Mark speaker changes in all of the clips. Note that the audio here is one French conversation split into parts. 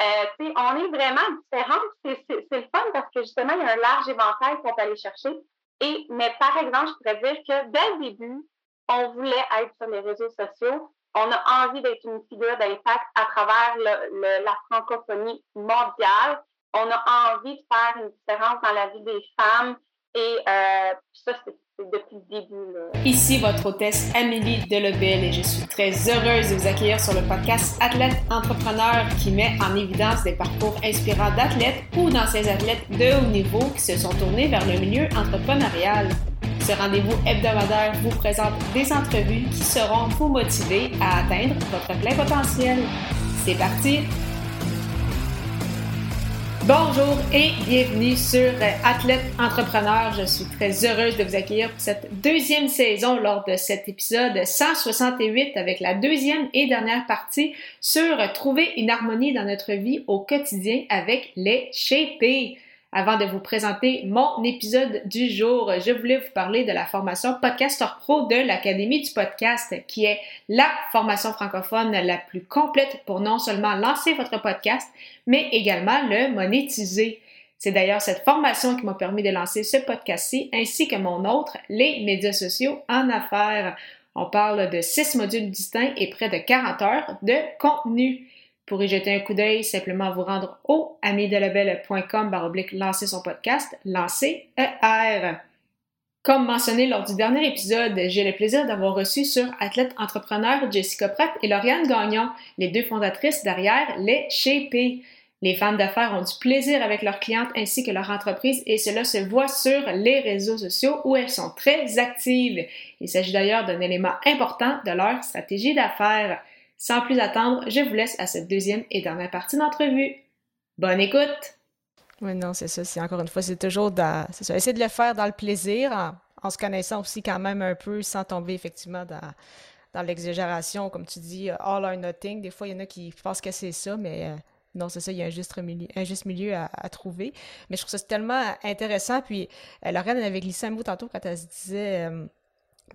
Speaker 1: Euh, on est vraiment différentes. C'est le fun parce que justement, il y a un large éventail qu'on peut aller chercher. Mais par exemple, je pourrais dire que dès le début, on voulait être sur les réseaux sociaux. On a envie d'être une figure d'impact à travers la francophonie mondiale. On a envie de faire une différence dans la vie des femmes. Et euh, ça, c'est début.
Speaker 2: Ici votre hôtesse Amélie Delebel et je suis très heureuse de vous accueillir sur le podcast Athlète Entrepreneur qui met en évidence des parcours inspirants d'athlètes ou d'anciens athlètes de haut niveau qui se sont tournés vers le milieu entrepreneurial. Ce rendez-vous hebdomadaire vous présente des entrevues qui seront vous motiver à atteindre votre plein potentiel. C'est parti! Bonjour et bienvenue sur Athlète Entrepreneur. Je suis très heureuse de vous accueillir pour cette deuxième saison lors de cet épisode 168 avec la deuxième et dernière partie sur trouver une harmonie dans notre vie au quotidien avec les shapés. Avant de vous présenter mon épisode du jour, je voulais vous parler de la formation Podcaster Pro de l'Académie du podcast, qui est la formation francophone la plus complète pour non seulement lancer votre podcast, mais également le monétiser. C'est d'ailleurs cette formation qui m'a permis de lancer ce podcast-ci, ainsi que mon autre, les médias sociaux en affaires. On parle de six modules distincts et près de 40 heures de contenu. Pour y jeter un coup d'œil, simplement vous rendre au amidelabel.com baroblique lancer son podcast, lancer ER. Comme mentionné lors du dernier épisode, j'ai le plaisir d'avoir reçu sur Athlète Entrepreneur Jessica Pratt et Lauriane Gagnon, les deux fondatrices derrière les Shapés. Les femmes d'affaires ont du plaisir avec leurs clientes ainsi que leur entreprise et cela se voit sur les réseaux sociaux où elles sont très actives. Il s'agit d'ailleurs d'un élément important de leur stratégie d'affaires. Sans plus attendre, je vous laisse à cette deuxième et dernière partie d'entrevue. Bonne écoute!
Speaker 3: Oui, non, c'est ça. C'est encore une fois, c'est toujours dans, ça, essayer de le faire dans le plaisir, en, se connaissant aussi quand même un peu, sans tomber effectivement dans, l'exagération, comme tu dis, all or nothing. Des fois, il y en a qui pensent que c'est ça, mais euh, non, c'est ça, il y a un juste milieu, un juste milieu à, trouver. Mais je trouve ça tellement intéressant. Puis, euh, Lorraine avait glissé un mot tantôt quand elle se disait. Euh,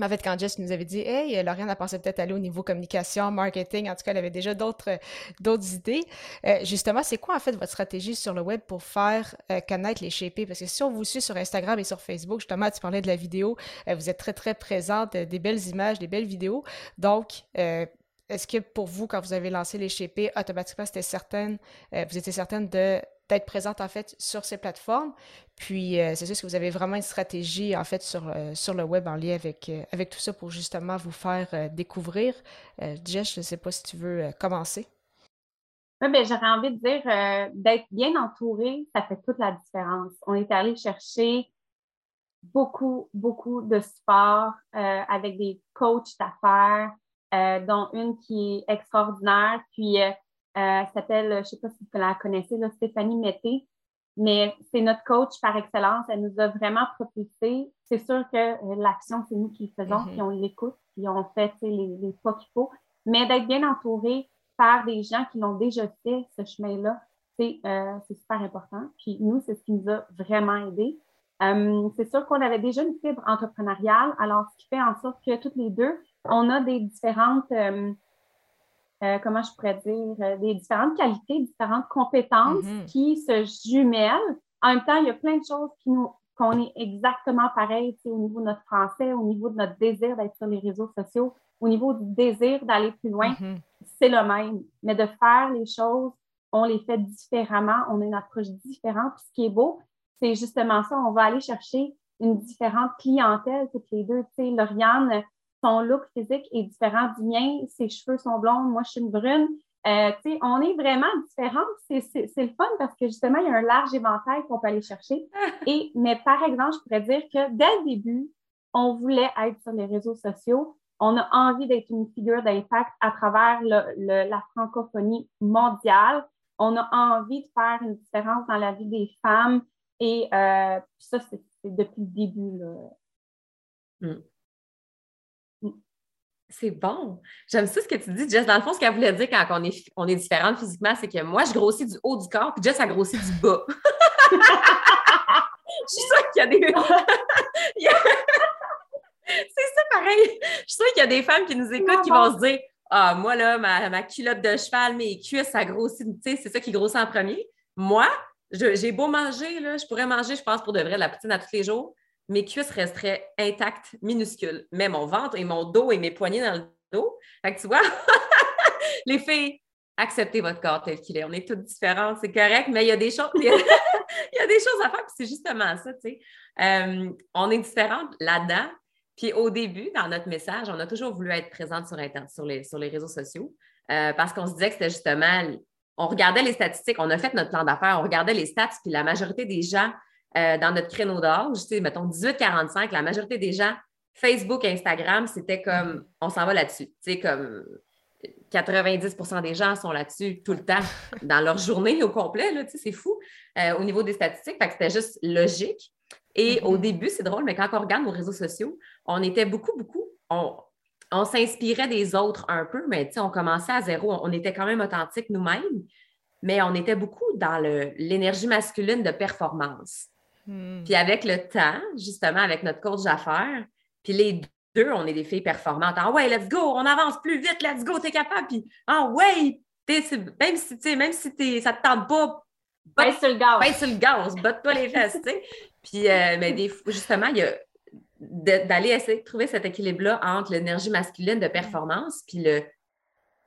Speaker 3: en fait, quand Jess nous avait dit, hey, Lauriane a pensé peut-être aller au niveau communication, marketing, en tout cas, elle avait déjà d'autres, d'autres idées. Euh, justement, c'est quoi en fait votre stratégie sur le web pour faire euh, connaître les shapés? Parce que si on vous suit sur Instagram et sur Facebook, justement, tu parlais de la vidéo, euh, vous êtes très, très présente, des belles images, des belles vidéos. Donc, est-ce que pour vous, quand vous avez lancé les shapés, automatiquement, c'était certaine, vous étiez certaine de d'être présente en fait sur ces plateformes. Puis euh, c'est sûr que vous avez vraiment une stratégie en fait sur, euh, sur le web en lien avec, euh, avec tout ça pour justement vous faire découvrir. Jess, je ne sais pas si tu veux commencer.
Speaker 1: Oui, bien, j'aurais envie de dire d'être bien entouré, ça fait toute la différence. On est allé chercher beaucoup, beaucoup de support avec des coachs d'affaires, dont une qui est extraordinaire. Puis elle s'appelle, je ne sais pas si vous la connaissez, Stéphanie Mété, mais c'est notre coach par excellence. Elle nous a vraiment propulsé. C'est sûr que euh, l'action, c'est nous qui le faisons, mm-hmm. puis on l'écoute, puis on fait les, les pas qu'il faut. Mais d'être bien entouré par des gens qui l'ont déjà fait, ce chemin-là, c'est euh, super important. Puis nous, c'est ce qui nous a vraiment aidé. c'est sûr qu'on avait déjà une fibre entrepreneuriale, alors ce qui fait en sorte que toutes les deux, on a des différentes euh, comment je pourrais dire, euh, des différentes qualités, différentes compétences mm-hmm. qui se jumellent. En même temps, il y a plein de choses qui nous qu'on est exactement pareil au niveau de notre français, au niveau de notre désir d'être sur les réseaux sociaux, au niveau du désir d'aller plus loin, mm-hmm. c'est le même. Mais de faire les choses, on les fait différemment, on a une approche différente. Puis ce qui est beau, c'est justement ça, on va aller chercher une différente clientèle toutes les deux. Tu sais, Lauriane, son look physique est différent du mien, ses cheveux sont blonds, moi je suis une brune. Euh, on est vraiment différents. C'est le fun parce que justement, il y a un large éventail qu'on peut aller chercher. Et, mais par exemple, je pourrais dire que dès le début, on voulait être sur les réseaux sociaux. On a envie d'être une figure d'impact à travers le, la francophonie mondiale. On a envie de faire une différence dans la vie des femmes. Et euh, ça, c'est depuis le début. Là.
Speaker 4: Mm. C'est bon. J'aime ça ce que tu dis, Jess. Dans le fond, ce qu'elle voulait dire quand on est, on est différente physiquement, c'est que moi, je grossis du haut du corps, puis Jess a grossi du bas. je suis sûre qu'il y a des. c'est ça pareil. Je suis sûre qu'il y a des femmes qui nous écoutent qui vont se dire ah, moi, là, ma, culotte de cheval, mes cuisses, ça grossit, tu sais, c'est ça qui grossit en premier. Moi, j'ai beau manger, là, je pourrais manger, je pense, pour de vrai, de la poutine à tous les jours. Mes cuisses resteraient intactes, minuscules. Mais mon ventre et mon dos et mes poignets dans le dos. Fait que tu vois, les filles, acceptez votre corps tel qu'il est. On est toutes différentes, c'est correct, mais il y a des choses, il y a, des choses à faire, puis c'est justement ça, tu sais. Euh, on est différentes là-dedans. Puis au début, dans notre message, on a toujours voulu être présente sur, Internet, sur les réseaux sociaux euh, parce qu'on se disait que c'était justement, on regardait les statistiques, on a fait notre plan d'affaires, on regardait les stats, puis la majorité des gens euh, dans notre créneau d'âge, tu sais, mettons 18-45, la majorité des gens, Facebook et Instagram, c'était comme, on s'en va là-dessus. Tu sais, comme 90% des gens sont là-dessus tout le temps, dans leur journée au complet, là, tu sais, c'est fou euh, au niveau des statistiques. Fait que c'était juste logique. Et au mm-hmm. début, c'est drôle, mais quand on regarde nos réseaux sociaux, on était beaucoup, beaucoup, on, s'inspirait des autres un peu, mais on commençait à zéro. On, était quand même authentique nous-mêmes, mais on était beaucoup dans l'énergie masculine de performance. Mm. Puis avec le temps, justement, avec notre coach d'affaires, puis les deux, on est des filles performantes. Ah ouais, let's go, on avance plus vite, let's go, t'es capable. Puis ah ouais, même si, même si ça te tente pas,
Speaker 1: Pèse sur le gaz.
Speaker 4: Pèse sur le gaz, botte-toi les fesses, tu sais. Puis, euh, mais des, justement, il y a d'aller essayer de trouver cet équilibre-là entre l'énergie masculine de performance puis le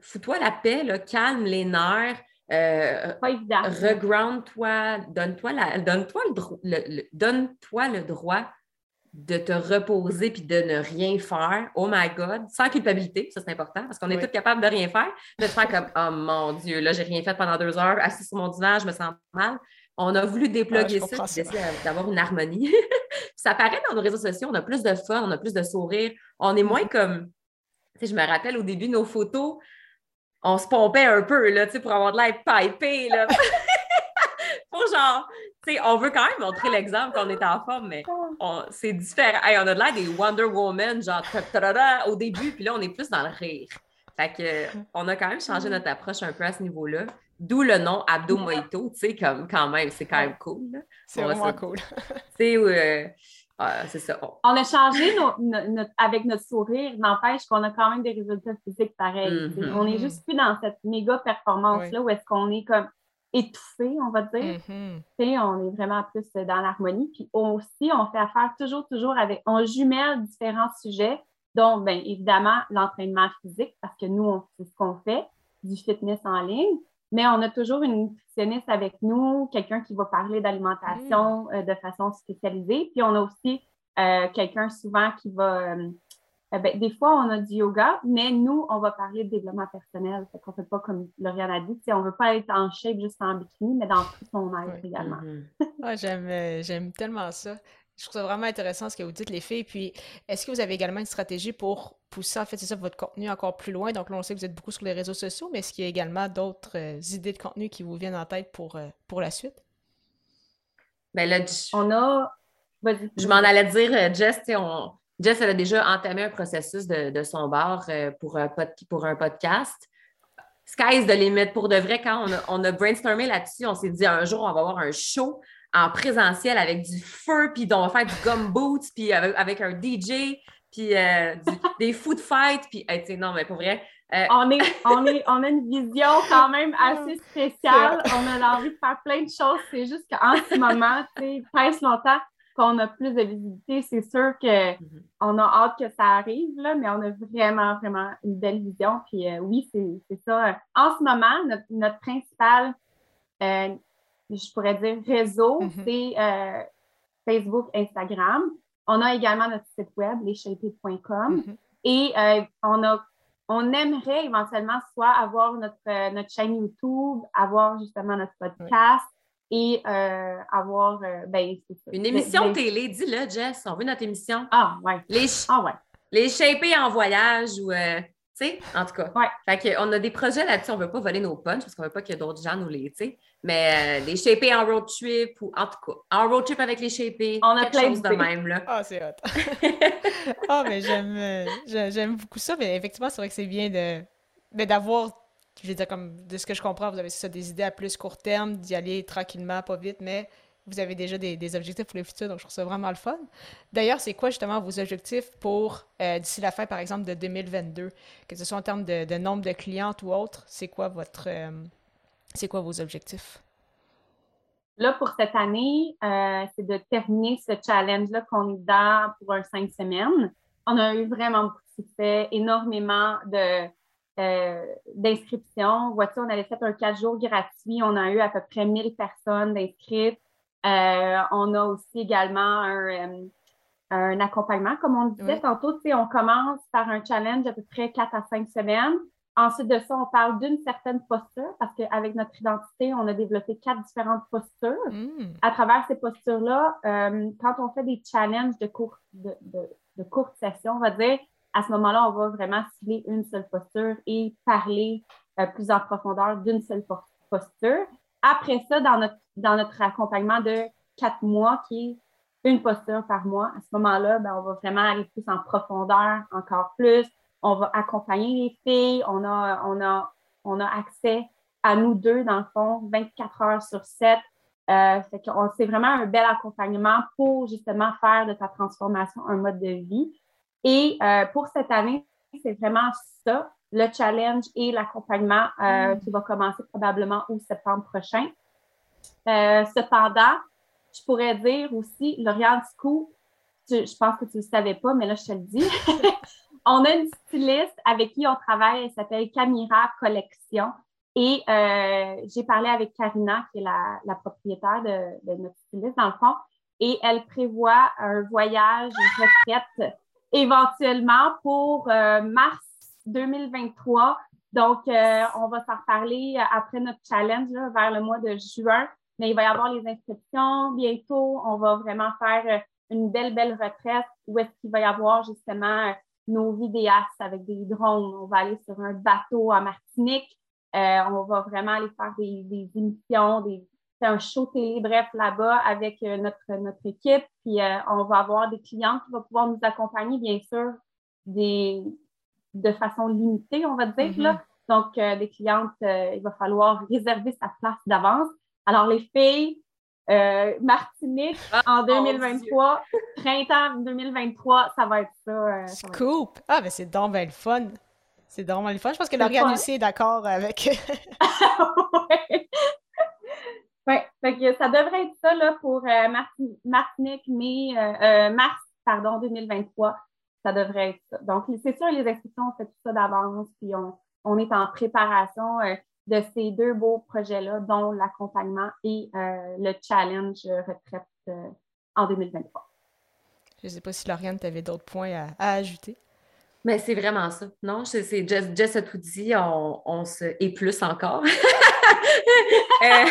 Speaker 4: fous-toi la paix, là, calme les nerfs, euh, reground-toi, donne-toi donne-toi le, donne-toi le droit de te reposer puis de ne rien faire, oh my God, sans culpabilité, ça c'est important parce qu'on est tous capables de rien faire, de faire comme oh mon Dieu, là j'ai rien fait pendant deux heures, assis sur mon divan, je me sens mal. On a voulu déploguer ça, ça. d'avoir une harmonie. ça paraît dans nos réseaux sociaux, on a plus de fun, on a plus de sourire, on est moins comme, tu sais, je me rappelle au début nos photos, on se pompait un peu là, tu sais, pour avoir de l'air pipé là. pour genre on veut quand même montrer l'exemple qu'on est en forme, mais c'est différent. on a de l'air des Wonder Woman, genre au début, puis là, on est plus dans le rire. Fait que, on a quand même changé notre approche un peu à ce niveau-là. D'où le nom Abdo Mojito, tu sais, comme quand même, c'est quand même cool.
Speaker 3: C'est vraiment cool.
Speaker 4: Euh, c'est ça.
Speaker 1: On a changé avec notre sourire, n'empêche qu'on a quand même des résultats physiques pareils. Mm-hmm. On est juste plus dans cette méga performance-là où est-ce qu'on est comme étouffé, on va dire. Mm-hmm. On est vraiment plus dans l'harmonie. Puis aussi, on fait affaire toujours, toujours avec, on jumelle différents sujets, dont, bien évidemment, l'entraînement physique, parce que nous, c'est ce qu'on fait, du fitness en ligne. Mais on a toujours une nutritionniste avec nous, quelqu'un qui va parler d'alimentation mm. euh, de façon spécialisée. Puis on a aussi euh, quelqu'un souvent qui va euh, ben, des fois, on a du yoga, mais nous, on va parler de développement personnel. Fait qu'on ne fait pas comme Lauriane a dit. On ne veut pas être en shape juste en bikini, mais dans tout son être également.
Speaker 3: Mm-hmm. Euh, j'aime, tellement ça. Je trouve ça vraiment intéressant ce que vous dites, les filles. Puis, est-ce que vous avez également une stratégie pour pousser, en fait, c'est ça, votre contenu encore plus loin? Donc, là, on sait que vous êtes beaucoup sur les réseaux sociaux, mais est-ce qu'il y a également d'autres euh, idées de contenu qui vous viennent en tête pour, euh, pour la suite?
Speaker 4: Ben là,
Speaker 1: on a.
Speaker 4: Je m'en allais dire, Jess, on, Jess, elle a déjà entamé un processus de, son bar euh, pour, un pour un podcast. Sky's the limit. Pour de vrai, quand on a, brainstormé là-dessus, on s'est dit un jour, on va avoir un show en présentiel avec du feu, puis on va faire du gum boots, puis avec, un DJ, puis euh, des food fights, puis non, mais pour vrai.
Speaker 1: Euh, on, est, on, est, on a une vision quand même assez spéciale. On a envie de faire plein de choses. C'est juste qu'en ce moment, tu sais, longtemps, qu'on a plus de visibilité, c'est sûr qu'on mhm. a hâte que ça arrive, là, mais on a vraiment, vraiment une belle vision. Puis euh, oui, c'est ça. En ce moment, notre, principal, euh, je pourrais dire, réseau, mhm. c'est euh, Facebook, Instagram. On a également notre site web, leschapés.com. Mhm. Et on a on aimerait éventuellement soit avoir notre, notre chaîne YouTube, avoir justement notre podcast, et euh, avoir. Euh, ben,
Speaker 4: Une émission télé, dis-le, Jess. On veut notre émission.
Speaker 1: Ah, ouais.
Speaker 4: Les,
Speaker 1: ah, ouais.
Speaker 4: les shapés en voyage ou. Euh, tu sais, en tout cas.
Speaker 1: Ouais.
Speaker 4: Fait qu'on a des projets là-dessus. On ne veut pas voler nos punches parce qu'on ne veut pas qu'il y ait d'autres gens nous les. tu sais. Mais les shapés en road trip ou en tout cas, en road trip avec les shapés.
Speaker 1: On a plein
Speaker 4: de même. Là.
Speaker 3: Ah, c'est hot. ah, mais j'aime, j'aime beaucoup ça. Mais effectivement, c'est vrai que c'est bien de, d'avoir je veux dire, comme de ce que je comprends, vous avez ça, des idées à plus court terme, d'y aller tranquillement, pas vite, mais vous avez déjà des, objectifs pour le futur, donc je trouve ça vraiment le fun. D'ailleurs, c'est quoi justement vos objectifs pour euh, d'ici la fin, par exemple, de 2022, que ce soit en termes de, nombre de clientes ou autre, c'est quoi votre, euh, c'est quoi vos objectifs?
Speaker 1: Là, pour cette année, euh, c'est de terminer ce challenge-là qu'on est dans pour un cinq semaines. On a eu vraiment beaucoup de succès, énormément de. Vois-tu, on avait fait un quatre jours gratuit. On a eu à peu près 1000 personnes inscrites. Euh, on a aussi également un, euh, un accompagnement. Comme on disait tantôt, on commence par un challenge à peu près 4 à 5 semaines. Ensuite de ça, on parle d'une certaine posture parce qu'avec notre identité, on a développé quatre différentes postures. Hmm. À travers ces postures-là, quand on fait des challenges de, court, de, de, de courte session, on va dire, à ce moment-là, on va vraiment cibler une seule posture et parler euh, plus en profondeur d'une seule posture. Après ça, dans notre, dans notre accompagnement de quatre mois, qui est une posture par mois, à ce moment-là, ben, on va vraiment aller plus en profondeur encore plus. On va accompagner les filles. On a, on a, on a accès à nous deux, dans le fond, 24 heures sur 7. Euh, c'est vraiment un bel accompagnement pour justement faire de ta transformation un mode de vie. Et euh, pour cette année, c'est vraiment ça, le challenge et l'accompagnement euh, mm. qui va commencer probablement au septembre prochain. Euh, cependant, je pourrais dire aussi, Lauriane Scoop, je pense que tu ne le savais pas, mais là, je te le dis. on a une styliste avec qui on travaille, elle s'appelle Camira Collection. Et j'ai parlé avec Karina, qui est la, propriétaire de, notre styliste, dans le fond, et elle prévoit un voyage, retraite éventuellement pour euh, mars 2023. Donc, euh, on va s'en reparler après notre challenge vers le mois de juin. Mais il va y avoir les inscriptions bientôt. On va vraiment faire euh, une belle, belle retraite où est-ce qu'il va y avoir justement nos vidéastes avec des drones. On va aller sur un bateau à Martinique. on va vraiment aller faire des, des émissions, des, un show télé, bref, là-bas avec euh, notre, notre équipe. Puis euh, on va avoir des clients qui vont pouvoir nous accompagner, bien sûr, des, de façon limitée, on va dire. là. Mm-hmm. Donc, euh, des clientes, il va falloir réserver sa place d'avance. Alors, les filles, Martinique ah, en 2023, printemps 2023, ça va être ça.
Speaker 3: Scoop! Ah, mais c'est donc bien le fun! C'est donc bien le fun. Je pense que Lauriane aussi est d'accord avec.
Speaker 1: Oui, ça devrait être ça là, pour euh, Martinique, mai, euh, euh, mars pardon, 2023. Ça devrait être ça. Donc, c'est sûr, les inscriptions, on fait tout ça d'avance, puis on, est en préparation de ces deux beaux projets-là, dont l'accompagnement et le challenge retraite en 2023.
Speaker 3: Je ne sais pas si Lauriane, tu avais d'autres points à, ajouter.
Speaker 4: Mais c'est vraiment ça. Non, c'est Jess, Jess, a tout dit, on, on se. et plus encore. Euh,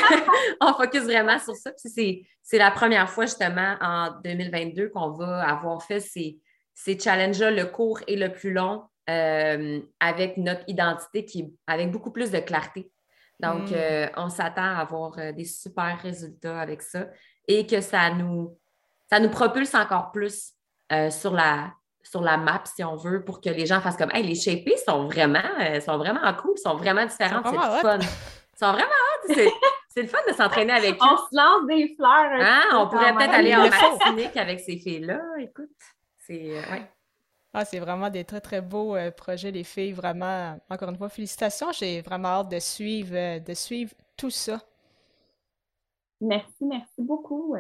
Speaker 4: on focus vraiment sur ça. C'est la première fois, justement, en 2022 qu'on va avoir fait ces, ces challenges-là, le court et le plus long, euh, avec notre identité qui avec beaucoup plus de clarté. Donc, mm. euh, on s'attend à avoir des super résultats avec ça et que ça nous, ça nous propulse encore plus sur, la, sur la map, si on veut, pour que les gens fassent comme hey, les shapés sont vraiment, sont vraiment cool, sont vraiment différents, c'est fun sont vraiment hâte. C'est le fun de s'entraîner avec eux.
Speaker 1: On se lance des fleurs.
Speaker 4: Ah, on pourrait peut-être aller en Martinique avec ces filles-là. Écoute, c'est. Euh, ouais.
Speaker 3: Ah, c'est vraiment des très, très beaux euh, projets, les filles. Vraiment, encore une fois, félicitations. J'ai vraiment hâte de suivre, euh, de suivre tout ça.
Speaker 1: Merci, merci beaucoup.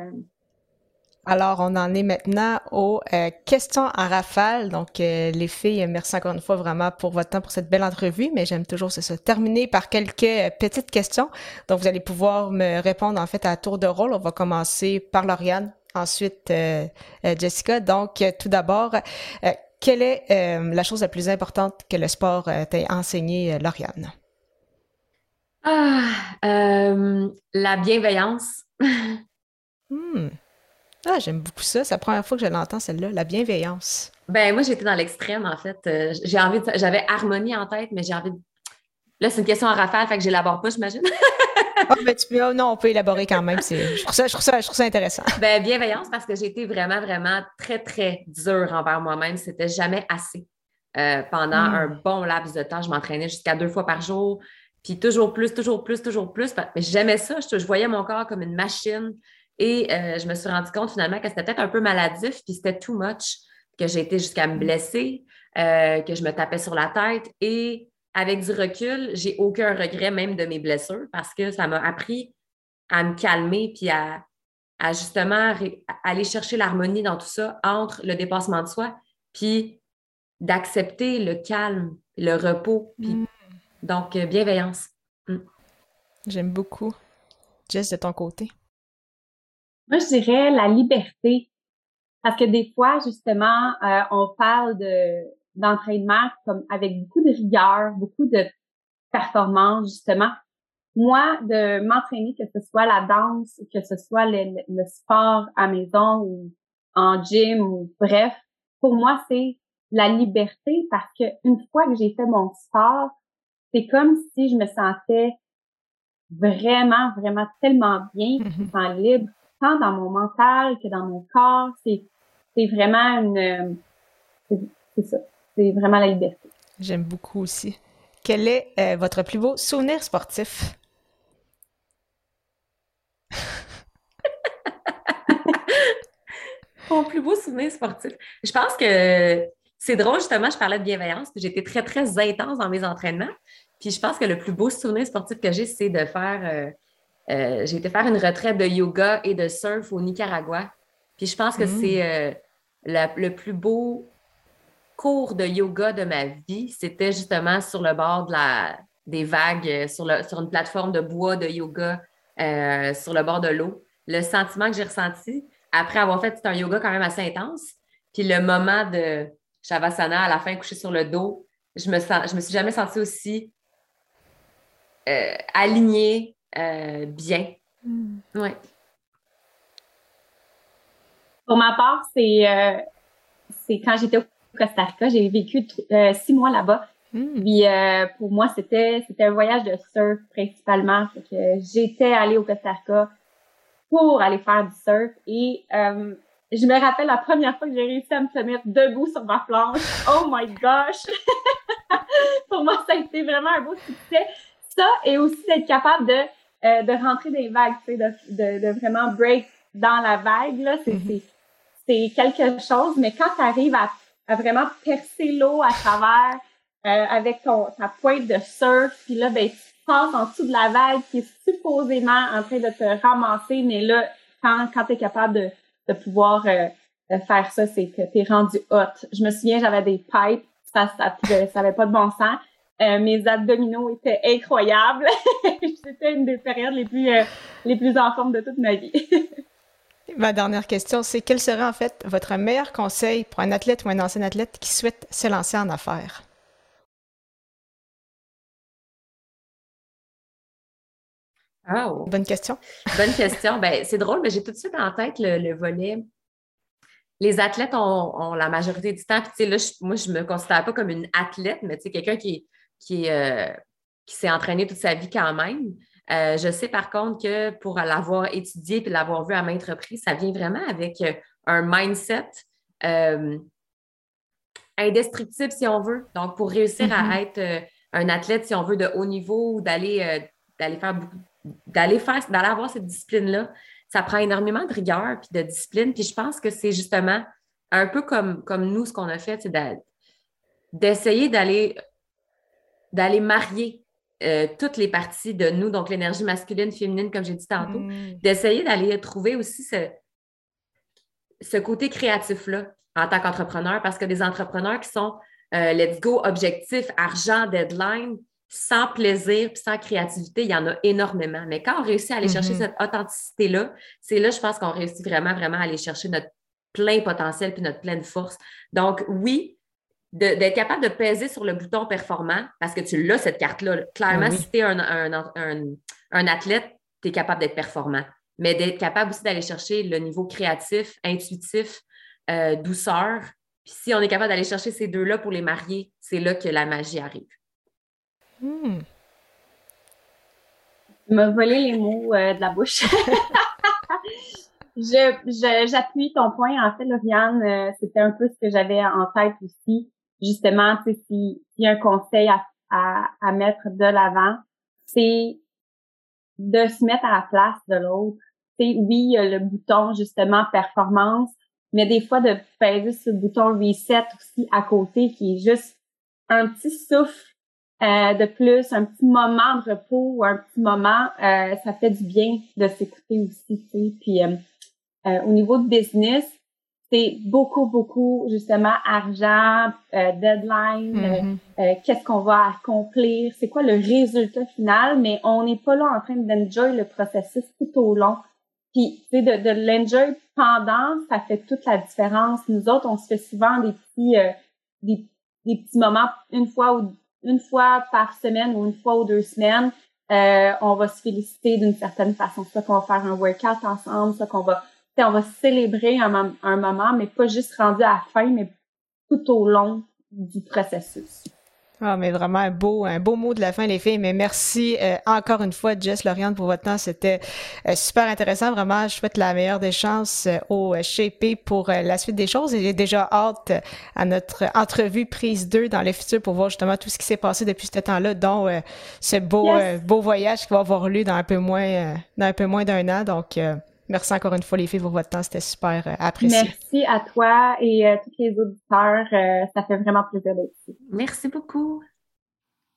Speaker 3: Alors, on en est maintenant aux euh, questions en rafale. Donc, les filles, merci encore une fois vraiment pour votre temps pour cette belle entrevue, mais j'aime toujours se terminer par quelques petites questions. Donc, vous allez pouvoir me répondre en fait à tour de rôle. On va commencer par Lauriane, ensuite Jessica. Donc, tout d'abord, quelle est la chose la plus importante que le sport t'ait enseigné, Lauriane?
Speaker 4: Ah, la bienveillance.
Speaker 3: hmm. Ah, j'aime beaucoup ça. C'est la première fois que je l'entends, celle-là, la bienveillance.
Speaker 4: Ben, moi, j'étais dans l'extrême, en fait. Euh, j'ai envie J'avais harmonie en tête, mais j'ai envie de. Là, c'est une question en rafale, fait que j'élabore pas, j'imagine.
Speaker 3: Ah, ben, tu peux... Oh, non, on peut élaborer quand même. Je trouve, ça, je, trouve ça, je trouve ça intéressant.
Speaker 4: Ben, bienveillance, parce que j'ai été vraiment, vraiment très, très dure envers moi-même. C'était jamais assez. Euh, pendant hmm. un bon laps de temps, je m'entraînais jusqu'à deux fois par jour, puis toujours plus, toujours plus, toujours plus. Mais j'aimais ça. Je, je voyais mon corps comme une machine Et euh, je me suis rendu compte finalement que c'était peut-être un peu maladif, puis c'était too much, que j'ai été jusqu'à me blesser, euh, que je me tapais sur la tête. Et avec du recul, j'ai aucun regret même de mes blessures parce que ça m'a appris à me calmer puis à, justement aller chercher l'harmonie dans tout ça entre le dépassement de soi puis d'accepter le calme, le repos, puis mm. donc euh, bienveillance. Mm.
Speaker 3: J'aime beaucoup. Jess, de ton côté?
Speaker 1: Moi, je dirais la liberté. Parce que des fois, justement, euh, on parle de d'entraînement comme avec beaucoup de rigueur, beaucoup de performance, justement. Moi, de m'entraîner, que ce soit la danse, que ce soit le, le sport à maison ou en gym ou bref, pour moi, c'est la liberté parce que une fois que j'ai fait mon sport, c'est comme si je me sentais vraiment, vraiment tellement bien, je me sens libre, tant dans mon mental que dans mon corps. C'est, c'est vraiment une, c'est ça, c'est vraiment la liberté.
Speaker 3: J'aime beaucoup aussi. Quel est euh, votre plus beau souvenir sportif?
Speaker 4: Mon plus beau souvenir sportif. Je pense que c'est drôle, justement, je parlais de bienveillance, puis j'étais très, très intense dans mes entraînements. Puis je pense que le plus beau souvenir sportif que j'ai, c'est de faire. Euh, euh, j'ai été faire une retraite de yoga et de surf au Nicaragua. Puis je pense que mm. c'est euh, le plus beau cours de yoga de ma vie. C'était justement sur le bord de la, des vagues, sur, le, sur une plateforme de bois de yoga, sur le bord de l'eau. Le sentiment que j'ai ressenti après avoir fait un yoga quand même assez intense. Puis le moment de Shavasana à la fin, couché sur le dos, je me, sens, je me suis jamais sentie aussi euh, alignée, euh, bien. Hmm. Ouais.
Speaker 1: Pour ma part, c'est euh, c'est quand j'étais au Costa Rica, j'ai vécu six mois là-bas. Hmm. Puis pour moi, c'était c'était un voyage de surf principalement. j'étais allée au Costa Rica pour aller faire du surf et je me rappelle la première fois que j'ai réussi à me mettre debout sur ma planche. Oh my gosh! Pour moi, ça a été vraiment un beau succès. Ça, et aussi d'être capable de, euh, de rentrer des vagues, tu sais, de, de, de, vraiment break dans la vague, là, c'est, mm-hmm. c'est, quelque chose. Mais quand tu arrives à, à vraiment percer l'eau à travers euh, avec ton, ta pointe de surf, puis là, ben, tu passes en dessous de la vague qui est supposément en train de te ramasser, mais là, quand, quand tu es capable de de pouvoir euh, faire ça, c'est que tu es rendu hot. Je me souviens, j'avais des pipes, ça ça, ça avait pas de bon sens. Euh, mes abdominaux étaient incroyables. C'était une des périodes les plus, euh, les plus en forme de toute ma vie.
Speaker 3: ma dernière question, c'est quel serait en fait votre meilleur conseil pour un athlète ou un ancien athlète qui souhaite se lancer en affaires?
Speaker 4: Oh.
Speaker 3: Bonne question.
Speaker 4: Bonne question. Ben, c'est drôle, mais j'ai tout de suite en tête le, volet. Les athlètes ont, la majorité du temps. Puis, là, moi, je ne me considère pas comme une athlète, mais quelqu'un qui, qui, euh, qui s'est entraîné toute sa vie quand même. Euh, je sais par contre que pour l'avoir étudié et l'avoir vu à maintes reprises, ça vient vraiment avec euh, un mindset indestructible, si on veut. Donc, pour réussir à mm-hmm. être un athlète, si on veut, de haut niveau ou d'aller d'aller faire beaucoup d'aller faire, d'aller avoir cette discipline-là, ça prend énormément de rigueur puis de discipline. Puis je pense que c'est justement un peu comme, comme nous, ce qu'on a fait, c'est d'essayer d'aller, d'aller marier euh, toutes les parties de nous, donc l'énergie masculine, féminine, comme j'ai dit tantôt, mm. d'essayer d'aller trouver aussi ce, ce côté créatif-là en tant qu'entrepreneur, parce que des entrepreneurs qui sont euh, let's go, objectif, argent, deadline, sans plaisir puis sans créativité, il y en a énormément. Mais quand on réussit à aller chercher mm-hmm. cette authenticité-là, c'est là, je pense qu'on réussit vraiment, vraiment à aller chercher notre plein potentiel puis notre pleine force. Donc, oui, d'être capable de peser sur le bouton performant, parce que tu l'as, cette carte-là. Clairement, si tu es un, un, athlète, tu es capable d'être performant. Mais d'être capable aussi d'aller chercher le niveau créatif, intuitif, euh, douceur. Puis si on est capable d'aller chercher ces deux-là pour les marier, c'est là que la magie arrive. Hmm.
Speaker 1: Tu m'as volé les mots euh, de la bouche. je, j'appuie ton point. En fait, Lauriane, euh, c'était un peu ce que j'avais en tête aussi. Justement, s'il y a un conseil à, à, à mettre de l'avant, c'est de se mettre à la place de l'autre. oui, il y a le bouton justement performance, mais des fois de peser sur le bouton reset aussi à côté qui est juste un petit souffle euh, de plus, un petit moment de repos ou un petit moment, euh, ça fait du bien de s'écouter aussi. Tu sais. Puis euh, au niveau de business, c'est beaucoup, beaucoup, justement, argent, euh, deadline, euh, mm-hmm. euh, qu'est-ce qu'on va accomplir, c'est quoi le résultat final, mais on n'est pas là en train d'enjoy le processus tout au long. Puis, tu sais, de, de l'enjoy pendant, ça fait toute la différence. Nous autres, on se fait souvent des petits, des, des, petits moments, une fois ou une fois par semaine ou une fois ou deux semaines, on va se féliciter d'une certaine façon. Soit qu'on va faire un workout ensemble, soit qu'on va on va célébrer un, un, moment, mais pas juste rendu à la fin, mais tout au long du processus.
Speaker 3: Ah, mais vraiment un beau, un beau mot de la fin, les filles. Mais merci euh, encore une fois, Jess, Lauriane, pour votre temps. C'était euh, super intéressant. Vraiment, je souhaite la meilleure des chances euh, au Shapé pour la suite des choses. Et j'ai déjà hâte à notre entrevue prise 2 dans le futur pour voir justement tout ce qui s'est passé depuis ce temps-là, dont ce beau, beau voyage qui va avoir lieu dans un peu moins, dans un peu moins d'un an. Donc, Merci encore une fois, les filles, pour votre temps. C'était super euh, apprécié.
Speaker 1: Merci à toi et à euh, tous les auditeurs. Euh, ça fait vraiment plaisir d'être ici.
Speaker 4: Merci beaucoup.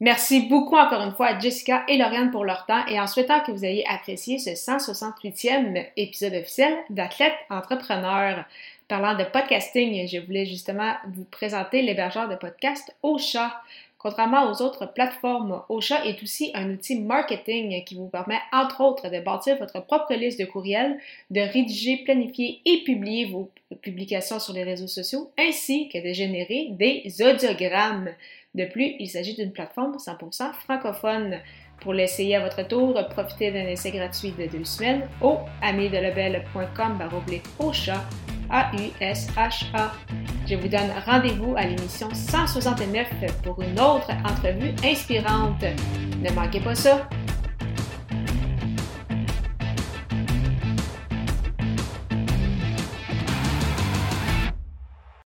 Speaker 2: Merci beaucoup encore une fois à Jessica et Lauriane pour leur temps et en souhaitant que vous ayez apprécié ce 168e épisode officiel d'Athlète Entrepreneur. Parlant de podcasting, je voulais justement vous présenter l'hébergeur de podcast Ocha. Contrairement aux autres plateformes, Ocha est aussi un outil marketing qui vous permet, entre autres, de bâtir votre propre liste de courriels, de rédiger, planifier et publier vos publications sur les réseaux sociaux, ainsi que de générer des audiogrammes. De plus, il s'agit d'une plateforme 100% francophone. Pour l'essayer à votre tour, profitez d'un essai gratuit de deux semaines au amidelebel.com Ocha a-U-S-H-A. Je vous donne rendez-vous à l'émission 169 pour une autre entrevue inspirante. Ne manquez pas ça!